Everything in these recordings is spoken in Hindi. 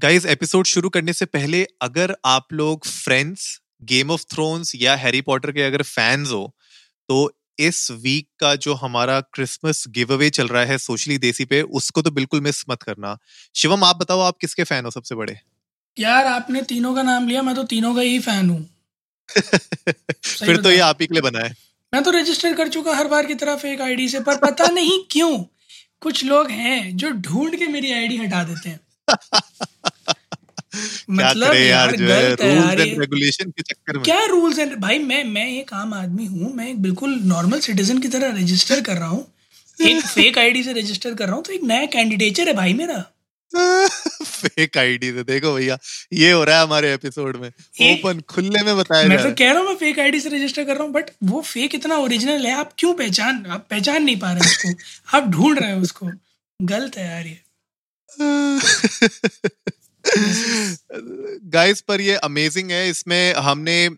गाइस एपिसोड शुरू करने से पहले अगर आप लोग फ्रेंड्स गेम ऑफ़ थ्रोन्स या हैरी पॉटर के अगर फैंस हो तो इस वीक का जो हमारा क्रिसमस गिव अवे चल रहा है सोशली देसी पे उसको तो बिल्कुल मिस मत करना। शिवम आप बताओ आप किसके फ़ैन हो सबसे बड़े? यार आपने तीनों का नाम लिया मैं तो तीनों का ही फ़ैन हूँ। फिर तो ये आप ही के लिए बना है। मैं तो रजिस्टर कर चुका हर बार की तरह फेक आईडी से पर पता नहीं क्यों कुछ लोग हैं जो ढूंढ के मेरी आईडी हटा देते हैं। करे यार जो है रूल्स एंड रेगुलेशन के चक्कर में। क्या रूल्स एंड भाई मैं मैं एक आम आदमी हूँ मैं एक बिल्कुल नॉर्मल सिटीजन की तरह रजिस्टर कर रहा हूँ। एक फेक आईडी से रजिस्टर कर रहा हूँ तो एक नया कैंडिडेचर है भाई मेरा। फेक आईडी से देखो भैया ये हो रहा है हमारे एपिसोड में। ओपन खुले में बताया मैं तो कह रहा हूँ मैं फेक आईडी से रजिस्टर कर रहा हूँ बट वो फेक इतना ओरिजिनल है आप क्यों पहचान आप पहचान नहीं पा रहे उसको? आप ढूंढ रहे हो उसको। गलत है यार ये। गाइस पर ये अमेजिंग है इसमें हमने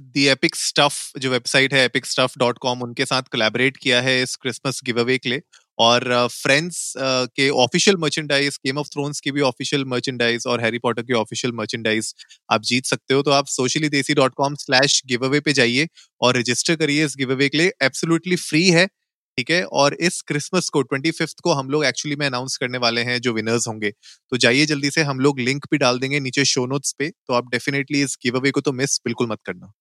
दी एपिक स्टफ़ जो वेबसाइट है epicstuff.com उनके साथ कोलैबोरेट किया है इस क्रिसमस गिव अवे के लिए। और फ्रेंड्स uh, uh, के official merchandise Game of Thrones की भी ऑफिशियल मर्चेंडाइज और हैरी पॉटर की ऑफिशियल मर्चेंडाइज आप जीत सकते हो। तो आप Socially Desi dot com slash give away पे जाइए और रजिस्टर करिए इस गिव अवे के लिए। एब्सोल्युटली फ्री है। ठीक है? और इस क्रिसमस को, ट्वेंटी फिफ्थ को हम लोग एक्चुअली में अनाउंस करने वाले हैं जो विनर्स होंगे। तो जाइए जल्दी से, हम लोग लिंक भी डाल देंगे नीचे शो नोट्स पे। तो आप डेफिनेटली इस गिव अवे को तो मिस बिल्कुल मत करना।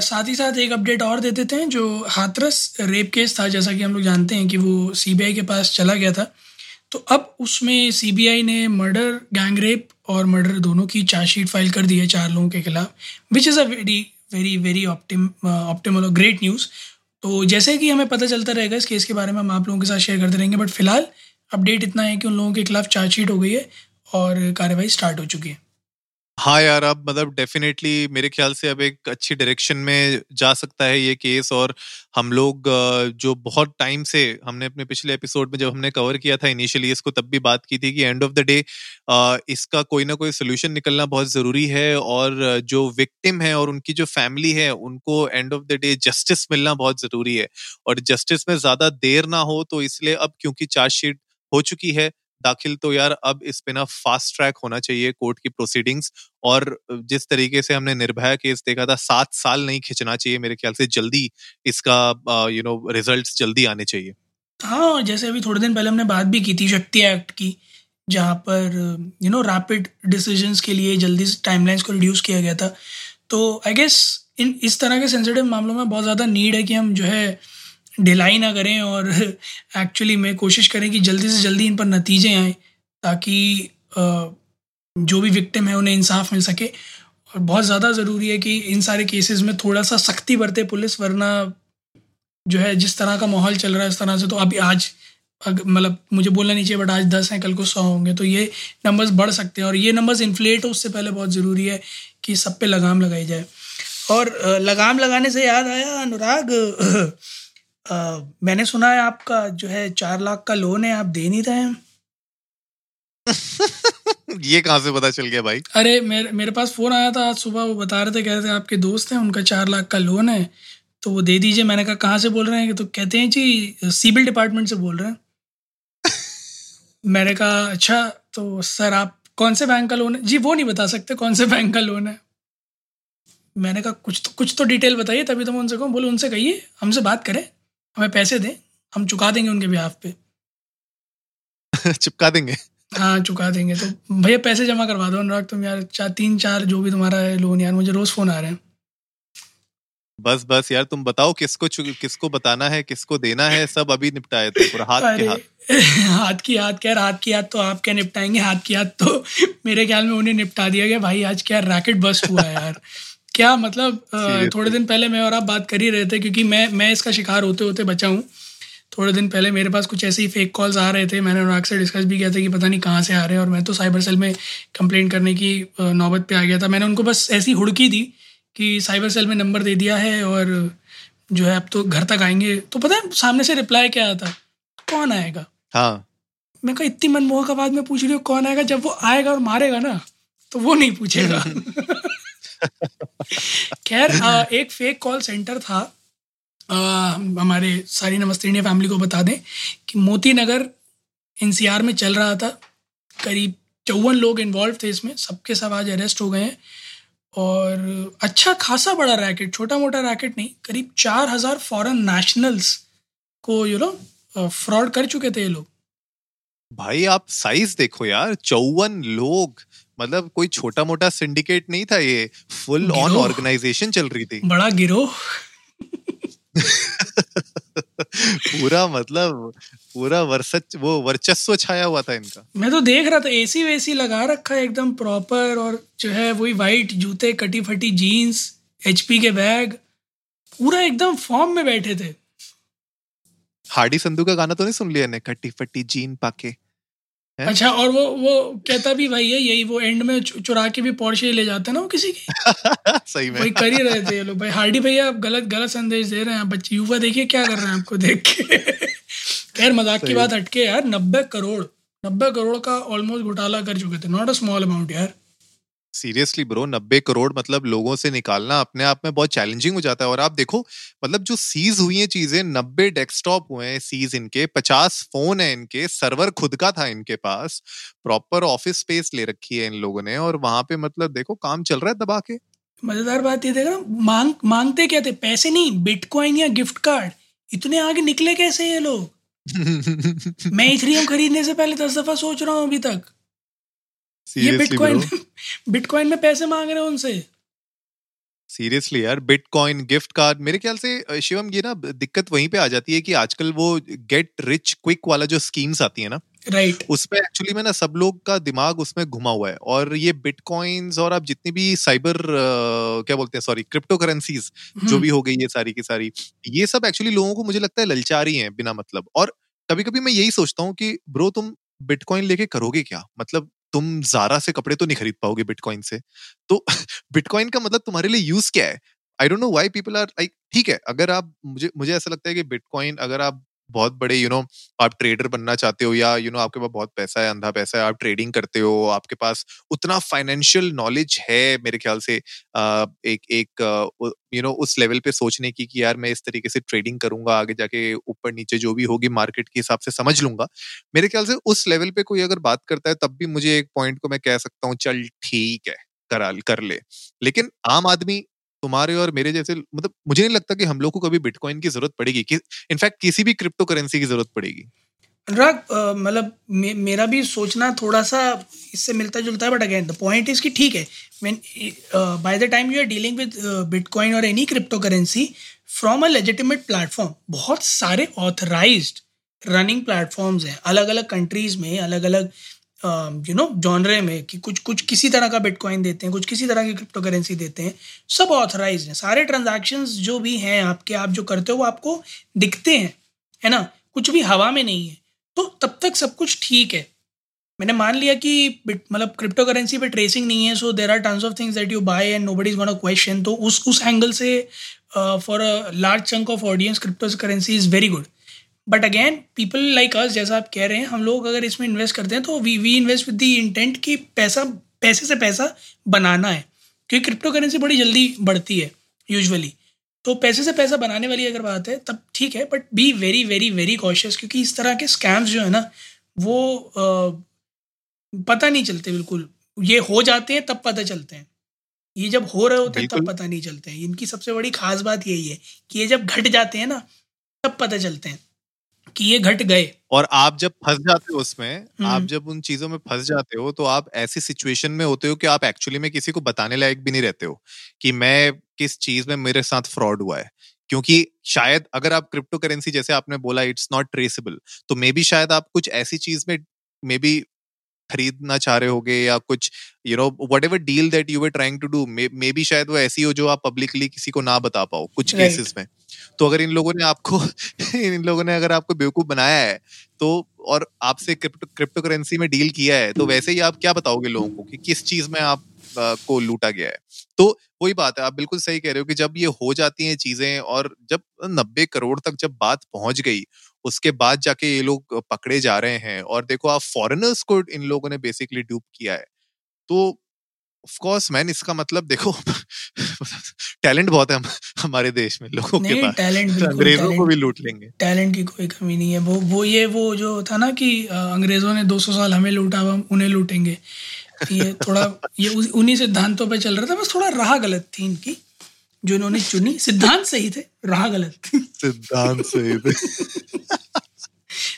साथ ही साथ एक अपडेट और दे देते हैं जो हाथरस रेप केस था, जैसा कि हम लोग जानते हैं कि वो सीबीआई के पास चला गया था। तो अब उसमें सीबीआई ने मर्डर गैंग रेप और मर्डर दोनों की चार्जशीट फ़ाइल कर दी है चार लोगों के खिलाफ which is a very very very optim optimal और ग्रेट न्यूज़ तो जैसे कि हमें पता चलता रहेगा इस केस के बारे में हम आप लोगों के साथ शेयर करते रहेंगे बट फ़िलहाल अपडेट इतना है कि उन लोगों के खिलाफ चार्जशीट हो गई है और कार्रवाई स्टार्ट हो चुकी है। हाँ यार, अब मतलब डेफिनेटली मेरे ख्याल से अब एक अच्छी डायरेक्शन में जा सकता है ये केस और हम लोग जो बहुत टाइम से हमने अपने पिछले एपिसोड में जब हमने कवर किया था इनिशियली इसको तब भी बात की थी कि एंड ऑफ़ द डे इसका कोई ना कोई सोल्यूशन निकलना बहुत ज़रूरी है और जो विक्टिम है और उनकी जो फैमिली है, उनको end of the day justice मिलना बहुत ज़रूरी है। और जस्टिस में ज़्यादा देर ना हो तो इसलिए अब क्योंकि चार्जशीट हो चुकी है दाखिल तो यार अब इस पे ना फास्ट ट्रैक होना चाहिए कोर्ट की प्रोसीडिंग्स और जिस तरीके से हमने निर्भया केस देखा था, सात साल नहीं खिंचना चाहिए मेरे ख्याल से, जल्दी इसका यू नो रिजल्ट्स जल्दी आने चाहिए। हाँ जैसे अभी थोड़े दिन पहले हमने बात भी की थी शक्ति एक्ट की, जहाँ पर यू नो रैपिड डिसीजंस के लिए जल्दी टाइमलाइंस को रिड्यूस किया गया था। तो आई गेस इन, इस तरह के सेंसिटिव मामलों में बहुत ज़्यादा नीड है कि हम जो है ढिलाई ना करें और एक्चुअली में कोशिश करें कि जल्दी से जल्दी इन पर नतीजे आएँ ताकि जो भी विक्टिम है उन्हें इंसाफ मिल सके। और बहुत ज़्यादा ज़रूरी है कि इन सारे केसेस में थोड़ा सा सख्ती बरते पुलिस, वरना जो है जिस तरह का माहौल चल रहा है उस तरह से तो अभी आज मतलब मुझे बोलना नहीं चाहिए, बट आज दस हैं, कल को सौ होंगे तो ये नंबर्स बढ़ सकते हैं। और ये नंबर्स इन्फ्लेट हो, उससे पहले बहुत ज़रूरी है कि सब पे लगाम लगाई जाए। और लगाम लगाने से याद आया अनुराग? अ, मैंने सुना है आपका जो है चार लाख का लोन है आप दे नहीं रहे हैं। ये कहाँ से पता चल गया भाई? अरे मेरे मेरे पास फ़ोन आया था आज सुबह वो बता रहे थे कह रहे थे आपके दोस्त हैं उनका चार लाख का लोन है तो वो दे दीजिए। मैंने कहा कहाँ से बोल रहे हैं? तो कहते हैं जी सिविल डिपार्टमेंट से बोल रहे हैं। मैंने कहा अच्छा तो सर आप कौन से बैंक का लोन है? जी वो नहीं बता सकते कौन से बैंक का लोन है। मैंने कहा कुछ तो कुछ तो डिटेल बताइए तभी तो मैं उनसे कहूँ बोले उनसे कहिए हमसे बात करें। हमें पैसे दें हम चुका देंगे उनके बिहाफ पे। चिपका देंगे? हाँ चुका देंगे। तो भैया पैसे जमा करवा दो अनुराग तुम यार चार तीन चार जो भी तुम्हारा है लोन यार मुझे रोज फ़ोन आ रहे हैं। बस बस यार तुम बताओ किसको किसको बताना है किसको देना है सब अभी निपटाए थे पूरा हाथ के हाथ। हाथ की हाथ क्या हाथ की हाथ तो आप क्या निपटाएँगे हाथ की हाथ तो मेरे ख्याल में उन्हें निपटा दिया गया। भाई आज क्या रैकेट बस हुआ है यार। क्या मतलब Seriously. थोड़े दिन पहले मैं और आप बात कर ही रहे थे क्योंकि मैं मैं इसका शिकार होते होते बचा हूँ। थोड़े दिन पहले मेरे पास कुछ ऐसे ही फेक कॉल्स आ रहे थे। मैंने अनुराग से डिस्कस भी किया था कि पता नहीं कहाँ से आ रहे हैं और मैं तो साइबर सेल में कंप्लेंट करने की नौबत पे आ गया था। मैंने उनको बस ऐसी हुड़की दी कि साइबर सेल में नंबर दे दिया है और जो है अब तो घर तक आएँगे। तो पता है सामने से रिप्लाई क्या आता? कौन आएगा? हाँ। मैं कहा इतनी मनमोहक आवाज़ में पूछ रही हूँ कौन आएगा? जब वो आएगा और मारेगा ना तो वो नहीं पूछेगा। खैर एक फेक कॉल सेंटर था। हमारे सारी नमस्ते इंडिया फैमिली को बता दें कि मोती नगर एनसीआर में चल रहा था। करीब चौवन लोग इन्वॉल्व थे इसमें, सबके सब आज अरेस्ट हो गए हैं। और अच्छा खासा बड़ा रैकेट छोटा मोटा रैकेट नहीं, करीब चार हज़ार फॉरन नेशनल्स को यू नो फ्रॉड कर चुके थे ये लोग। भाई, आप साइज़ देखो यार, चौवन लोग। मतलब कोई छोटा मोटा सिंडिकेट नहीं था ये। फुल ऑन ऑर्गेनाइजेशन चल रही थी। बड़ा गिरोह। पूरा मतलब पूरा वर्सच वो वर्चस्व छाया हुआ था इनका। मैं तो देख रहा था एसी वेसी लगा रखा है एकदम प्रॉपर और जो है वही वाइट जूते कटी फटी जीन्स एचपी के बैग पूरा एकदम फॉर्म में बैठे थे। हार्डी संधू का गाना तो नहीं सुन लिया ने? कटी फटी जीन पाके। अच्छा और वो वो कहता भी भाई है यही वो एंड में चुरा के भी पोर्शे ले जाते ना वो किसी की? सही में। वही कर ही रहे थे ये लोग। भाई हार्डी भैया आप गलत गलत संदेश दे रहे हैं। बच्चे युवा देखिए क्या कर रहे हैं आपको देख के। खैर मज़ाक की बात हटके यार नब्बे करोड़ नब्बे करोड़ का ऑलमोस्ट घोटाला कर चुके थे। नॉट अ स्मॉल अमाउंट यार। सीरियसली ब्रो नब्बे करोड़ मतलब लोगों से निकालना अपने आप में बहुत चैलेंजिंग हो जाता है। और आप देखो मतलब जो सीज हुई है चीज़ें नब्बे डेस्कटॉप हुए हैं सीज इनके पचास फ़ोन है इनके सर्वर खुद का था इनके पास प्रॉपर ऑफ़िस स्पेस ले रखी है इन लोगों ने और वहाँ पे मतलब देखो काम चल रहा है दबा के। मज़ेदार बात ये देखा मांग मांगते क्या थे? पैसे नहीं बिटकॉइन या गिफ्ट कार्ड इतने आगे निकले कैसे ये लोग? मैं इथेरियम खरीदने से पहले दस दफ़ा सोच रहा हूँ अभी तक। ये बिटकॉइन बिटकॉइन में पैसे मांग रहे हैं उनसे। सीरियसली यार बिटकॉइन गिफ्ट कार्ड मेरे ख्याल से शिवम ये ना दिक्कत वहीं पे आ जाती है कि आजकल वो गेट रिच क्विक वाला जो स्कीम्स आती है ना राइट right. उसमें एक्चुअली में ना सब लोग का दिमाग उसमें घुमा हुआ है। और ये बिटकॉइंस और आप जितनी भी साइबर क्या बोलते हैं सॉरी क्रिप्टो करेंसीज जो भी हो गई ये सारी की सारी ये सब एक्चुअली लोगों को मुझे लगता है ललचा रही है बिना मतलब। और कभी कभी मैं यही सोचता हूँ कि ब्रो तुम बिटकॉइन लेके करोगे क्या? मतलब तुम जारा से कपड़े तो नहीं खरीद पाओगे बिटकॉइन से। तो बिटकॉइन का मतलब तुम्हारे लिए यूज़ क्या है? I don't know why people are like ठीक है, अगर आप, मुझे मुझे ऐसा लगता है कि बिटकॉइन, अगर आप बहुत बड़े यू you नो know, आप ट्रेडर बनना चाहते हो या यू you नो know, आपके पास बहुत पैसा है अंधा पैसा है आप ट्रेडिंग करते हो आपके पास उतना फाइनेंशियल नॉलेज है मेरे ख्याल से एक एक यू नो उस लेवल पे सोचने की कि यार मैं इस तरीके से ट्रेडिंग करूँगा आगे जाके ऊपर नीचे जो भी होगी मार्केट के हिसाब से समझ लूँगा। मेरे ख्याल से उस लेवल पे कोई अगर बात करता है तब भी मुझे एक पॉइंट को मैं कह सकता हूँ चल ठीक है करा कर ले। लेकिन आम आदमी तुम्हारे और मेरे जैसे मतलब मुझे नहीं लगता कि हम लोग को कभी बिटकॉइन की ज़रूरत पड़ेगी कि इनफैक्ट किसी भी क्रिप्टो करेंसी की ज़रूरत पड़ेगी। अनुराग मतलब मे, मेरा भी सोचना थोड़ा सा इससे मिलता जुलता है but again the point is कि ठीक है when by the time you are dealing with bitcoin और any crypto currency from a legitimate platform बहुत सारे ऑथराइज्ड रनिंग प्लेटफॉर्म्स हैं अलग अलग कंट्रीज़ में अलग अलग यू नो जॉनरे में कि कुछ कुछ किसी तरह का बिटकॉइन देते हैं, कुछ किसी तरह की क्रिप्टो करेंसी देते हैं, सब ऑथराइज हैं। सारे ट्रांजैक्शंस जो भी हैं आपके, आप जो करते हो, वो आपको दिखते हैं, है ना? कुछ भी हवा में नहीं है। तो तब तक सब कुछ ठीक है। मैंने मान लिया कि मतलब क्रिप्टो करेंसी पे ट्रेसिंग नहीं है so there are terms of things that you buy and nobody is gonna question तो उस उस एंगल से for a large chunk of audience crypto currency is very good but again people like us जैसा आप कह रहे हैं हम लोग अगर इसमें इन्वेस्ट करते हैं तो we we invest with the intent कि पैसा पैसे से पैसा बनाना है। क्योंकि क्रिप्टो करेंसी बड़ी जल्दी बढ़ती है यूजुअली तो पैसे से पैसा बनाने वाली अगर बात है तब ठीक है but be very very very cautious क्योंकि इस तरह के स्कैम्स जो है ना वो आ, पता नहीं चलते बिल्कुल। ये हो जाते हैं तब पता चलते हैं। ये जब हो रहे होते हैं तब पता नहीं चलते हैं। इनकी सबसे बड़ी खास बात यही है कि ये जब घट जाते हैं ना तब पता चलते हैं। कि ये घट गए। और आप जब फंस जाते हो उसमें हम्म। आप जब उन चीज़ों में फंस जाते हो तो आप ऐसी सिचुएशन में होते हो कि आप एक्चुअली में किसी को बताने लायक भी नहीं रहते हो कि मैं किस चीज़ में मेरे साथ फ्रॉड हुआ है। क्योंकि शायद अगर आप क्रिप्टो करेंसी जैसे आपने बोला इट्स नॉट ट्रेसेबल तो मे बी शायद आप कुछ ऐसी चीज़ में मे बी खरीदना चाह रहे होगे या कुछ you know whatever deal that you were trying to do maybe शायद वो ऐसी हो जो आप पब्लिकली किसी को ना बता पाओ कुछ केसेस में। तो अगर इन लोगों ने आपको इन लोगों ने अगर आपको बेवकूफ़ बनाया है तो और आपसे क्रिप्टो क्रिप्टो करेंसी में डील किया है तो वैसे ही आप क्या बताओगे लोगों को कि किस चीज़ में आप को लूटा गया है? तो वही बात है आप बिल्कुल सही कह रहे हो कि जब ये हो जाती हैं चीज़ें और जब नब्बे करोड़ तक जब बात पहुँच गई उसके बाद जाके ये लोग पकड़े जा रहे हैं और देखो आप फॉरेनर्स को इन लोगों ने बेसिकली ड्यूब किया है। तो ऑफ़ कोर्स मैन इसका मतलब देखो टैलेंट बहुत है हम, हमारे देश में लोगों के पास। टैलेंट अंग्रेज़ों को भी लूट लेंगे। टैलेंट की कोई कमी नहीं है। वो वो ये वो जो था ना कि अंग्रेज़ों ने 200 साल हमें लूटा हम उन्हें लूटेंगे। ये थोड़ा ये उन्हीं सिद्धांतों पे चल रहा था बस थोड़ा राह गलत थी इनकी जो इन्होंने चुनी। सिद्धांत सही थे राह गलत थी। सिद्धांत सही थे।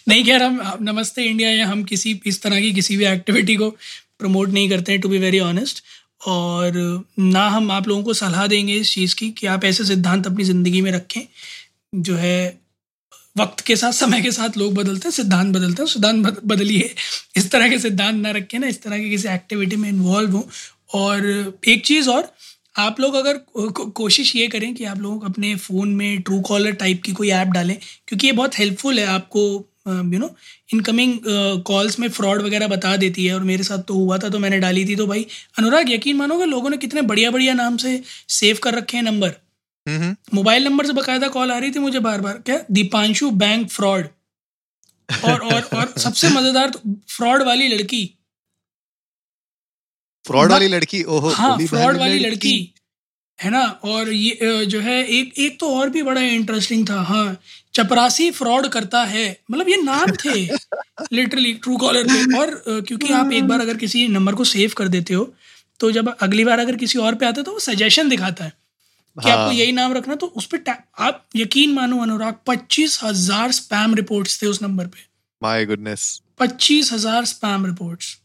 नहीं खैर हम नमस्ते इंडिया या हम किसी इस तरह की किसी भी एक्टिविटी को प्रमोट नहीं करते हैं टू बी वेरी ऑनेस्ट और ना हम आप लोगों को सलाह देंगे इस चीज़ की कि आप ऐसे सिद्धांत अपनी ज़िंदगी में रखें जो है वक्त के साथ समय के साथ लोग बदलते हैं सिद्धांत बदलते हैं सिद्धांत बदलिए। इस तरह के सिद्धांत ना रखें ना इस तरह की किसी एक्टिविटी में इन्वॉल्व हो। और एक चीज़ और आप लोग अगर को, कोशिश ये करें कि आप लोग अपने फ़ोन में ट्रू कॉलर टाइप की कोई ऐप डालें क्योंकि ये बहुत हेल्पफुल है आपको यू नो इनकमिंग कॉल्स में फ्रॉड वगैरह बता देती है और मेरे साथ तो हुआ था तो मैंने डाली थी। तो भाई अनुराग यकीन मानोगे लोगों ने कितने बढ़िया बढ़िया नाम से सेव कर रखे हैं नंबर मोबाइल नंबर से बकायदा कॉल आ रही थी मुझे बार बार क्या? दीपांशु बैंक फ्रॉड और और और सबसे मज़ेदार तो फ्रॉड वाली लड़की। फ्रॉड वाली लड़की? ओहो हाँ फ्रॉड वाली लड़की। है ना? और ये जो है एक एक तो और भी बड़ा इंटरेस्टिंग था हाँ चपरासी फ्रॉड करता है। मतलब ये नाम थे लिटरली ट्रू कॉलर पे और क्योंकि आप एक बार अगर किसी नंबर को सेव कर देते हो तो जब अगली बार अगर किसी और पे आता है तो वो सजेशन दिखाता है कि हाँ. आपको यही नाम रखना तो उस पर आप यकीन मानो अनुराग पच्चीस हज़ार स्पैम रिपोर्ट्स थे उस नंबर पे। माय गुडनेस पच्चीस हज़ार स्पैम रिपोर्ट्स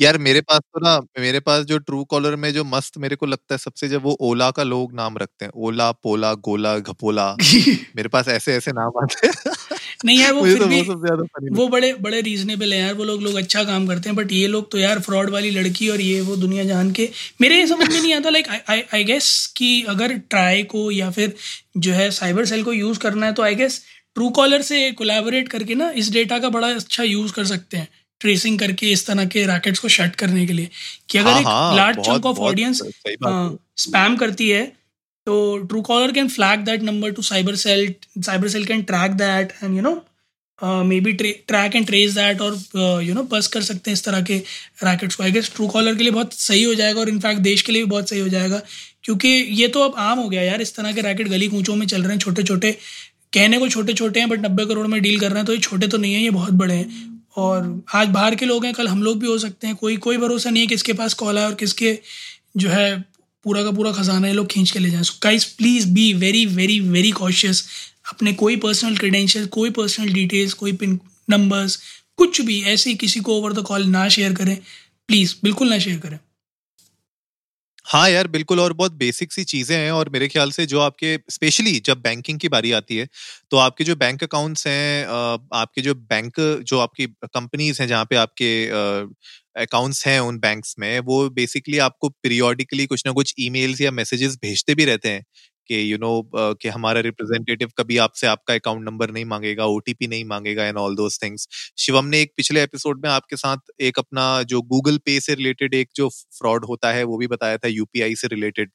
यार मेरे पास तो ना मेरे पास जो ट्रू कॉलर में जो मस्त मेरे को लगता है सबसे जब वो ओला का लोग नाम रखते हैं ओला पोला गोला घपोला मेरे पास ऐसे ऐसे नाम आते हैं। नहीं यार वो फिर तो भी वो, वो बड़े बड़े रीजनेबल है यार वो लोग लोग अच्छा काम करते हैं बट ये लोग तो यार फ्रॉड वाली लड़की और ये वो दुनिया जान के मेरे ये समझ में नहीं आता लाइक आई गेस कि अगर ट्राई को या फिर जो है साइबर सेल को यूज़ करना है तो आई गेस ट्रू कॉलर से कोलैबोरेट करके ना इस डेटा का बड़ा अच्छा यूज़ कर सकते हैं। ट्रेसिंग करके इस तरह के रैकेट्स को शट करने के लिए। कि अगर हाँ, एक large chunk of audience spam करती है तो Truecaller can flag that number to cyber cell cyber cell can track that and you know maybe track and trace that और यू नो बस कर सकते हैं इस तरह के रैकेट्स को। आई गेस ट्रू कॉलर के लिए बहुत सही हो जाएगा और इनफैक्ट देश के लिए भी बहुत सही हो जाएगा। क्योंकि ये तो अब आम हो गया यार इस तरह के रैकेट गली कूचों में चल रहे हैं छोटे छोटे कहने को छोटे छोटे हैं बट नब्बे करोड़ में डील कर रहे हैं तो ये छोटे तो नहीं है ये बहुत बड़े हैं। और आज बाहर के लोग हैं कल हम लोग भी हो सकते हैं। कोई कोई भरोसा नहीं है किसके पास कॉल है और किसके जो है पूरा का पूरा खजाना है लोग खींच के ले जाएँ। So guys please be very very very cautious अपने कोई पर्सनल क्रेडेंशियल कोई पर्सनल डिटेल्स कोई पिन नंबर्स कुछ भी ऐसे किसी को ओवर द कॉल ना शेयर करें। प्लीज़ बिल्कुल ना शेयर करें। हाँ यार, बिल्कुल और बहुत बेसिक सी चीज़ें हैं और मेरे ख्याल से जो आपके स्पेशली जब बैंकिंग की बारी आती है तो आपके जो बैंक अकाउंट्स हैं आपके जो बैंक जो आपकी कंपनीज़ हैं जहाँ पे आपके अकाउंट्स हैं उन बैंक्स में, वो बेसिकली आपको पीरियोडिकली कुछ ना कुछ ईमेल्स या मैसेजेस भेजते भी रहते हैं। कि यू नो कि हमारा रिप्रेजेंटेटिव कभी आपसे आपका अकाउंट नंबर नहीं मांगेगा ओटीपी नहीं मांगेगा and all those things Shivam ने एक पिछले एपिसोड में आपके साथ एक अपना जो गूगल पे से रिलेटेड एक जो फ्रॉड होता है, वो भी बताया था यूपीआई से रिलेटेड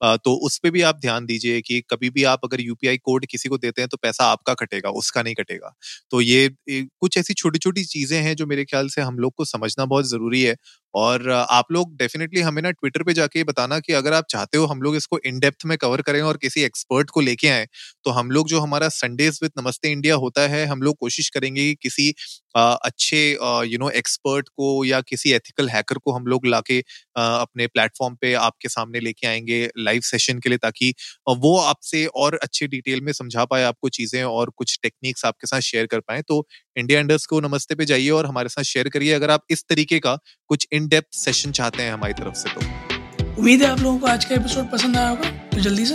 तो उस पर भी आप ध्यान दीजिए कि कभी भी आप अगर यूपीआई कोड किसी को देते हैं तो पैसा आपका कटेगा, उसका नहीं कटेगा। तो ये कुछ ऐसी छोटी छोटी चीज़ें हैं जो मेरे ख्याल से हम लोग को समझना बहुत ज़रूरी है और आप लोग डेफिनेटली हमें ना ट्विटर पे जाके बताना कि अगर आप चाहते हो हम लोग इसको इन डेप्थ में कवर करें और किसी एक्सपर्ट को लेके आए तो हम लोग जो हमारा संडेज विद नमस्ते इंडिया होता है, हम लोग कोशिश करेंगे कि किसी अच्छे यू नो एक्सपर्ट को या किसी एथिकल हैकर को हम लोग लाके अपने प्लेटफॉर्म पे आपके सामने लेके आएँगे लाइव सेशन के लिए ताकि वो आपसे और अच्छे डिटेल में समझा पाए आपको चीज़ें और कुछ टेक्निक्स आपके साथ शेयर कर पाए। तो इंडिया इंडर्स को नमस्ते पे जाइए और हमारे साथ शेयर करिए अगर आप इस तरीके का कुछ इन डेप्थ सेशन चाहते हैं हमारी तरफ़ से तो। उम्मीद है आप लोगों को आज का एपिसोड पसंद आया होगा। तो जल्दी से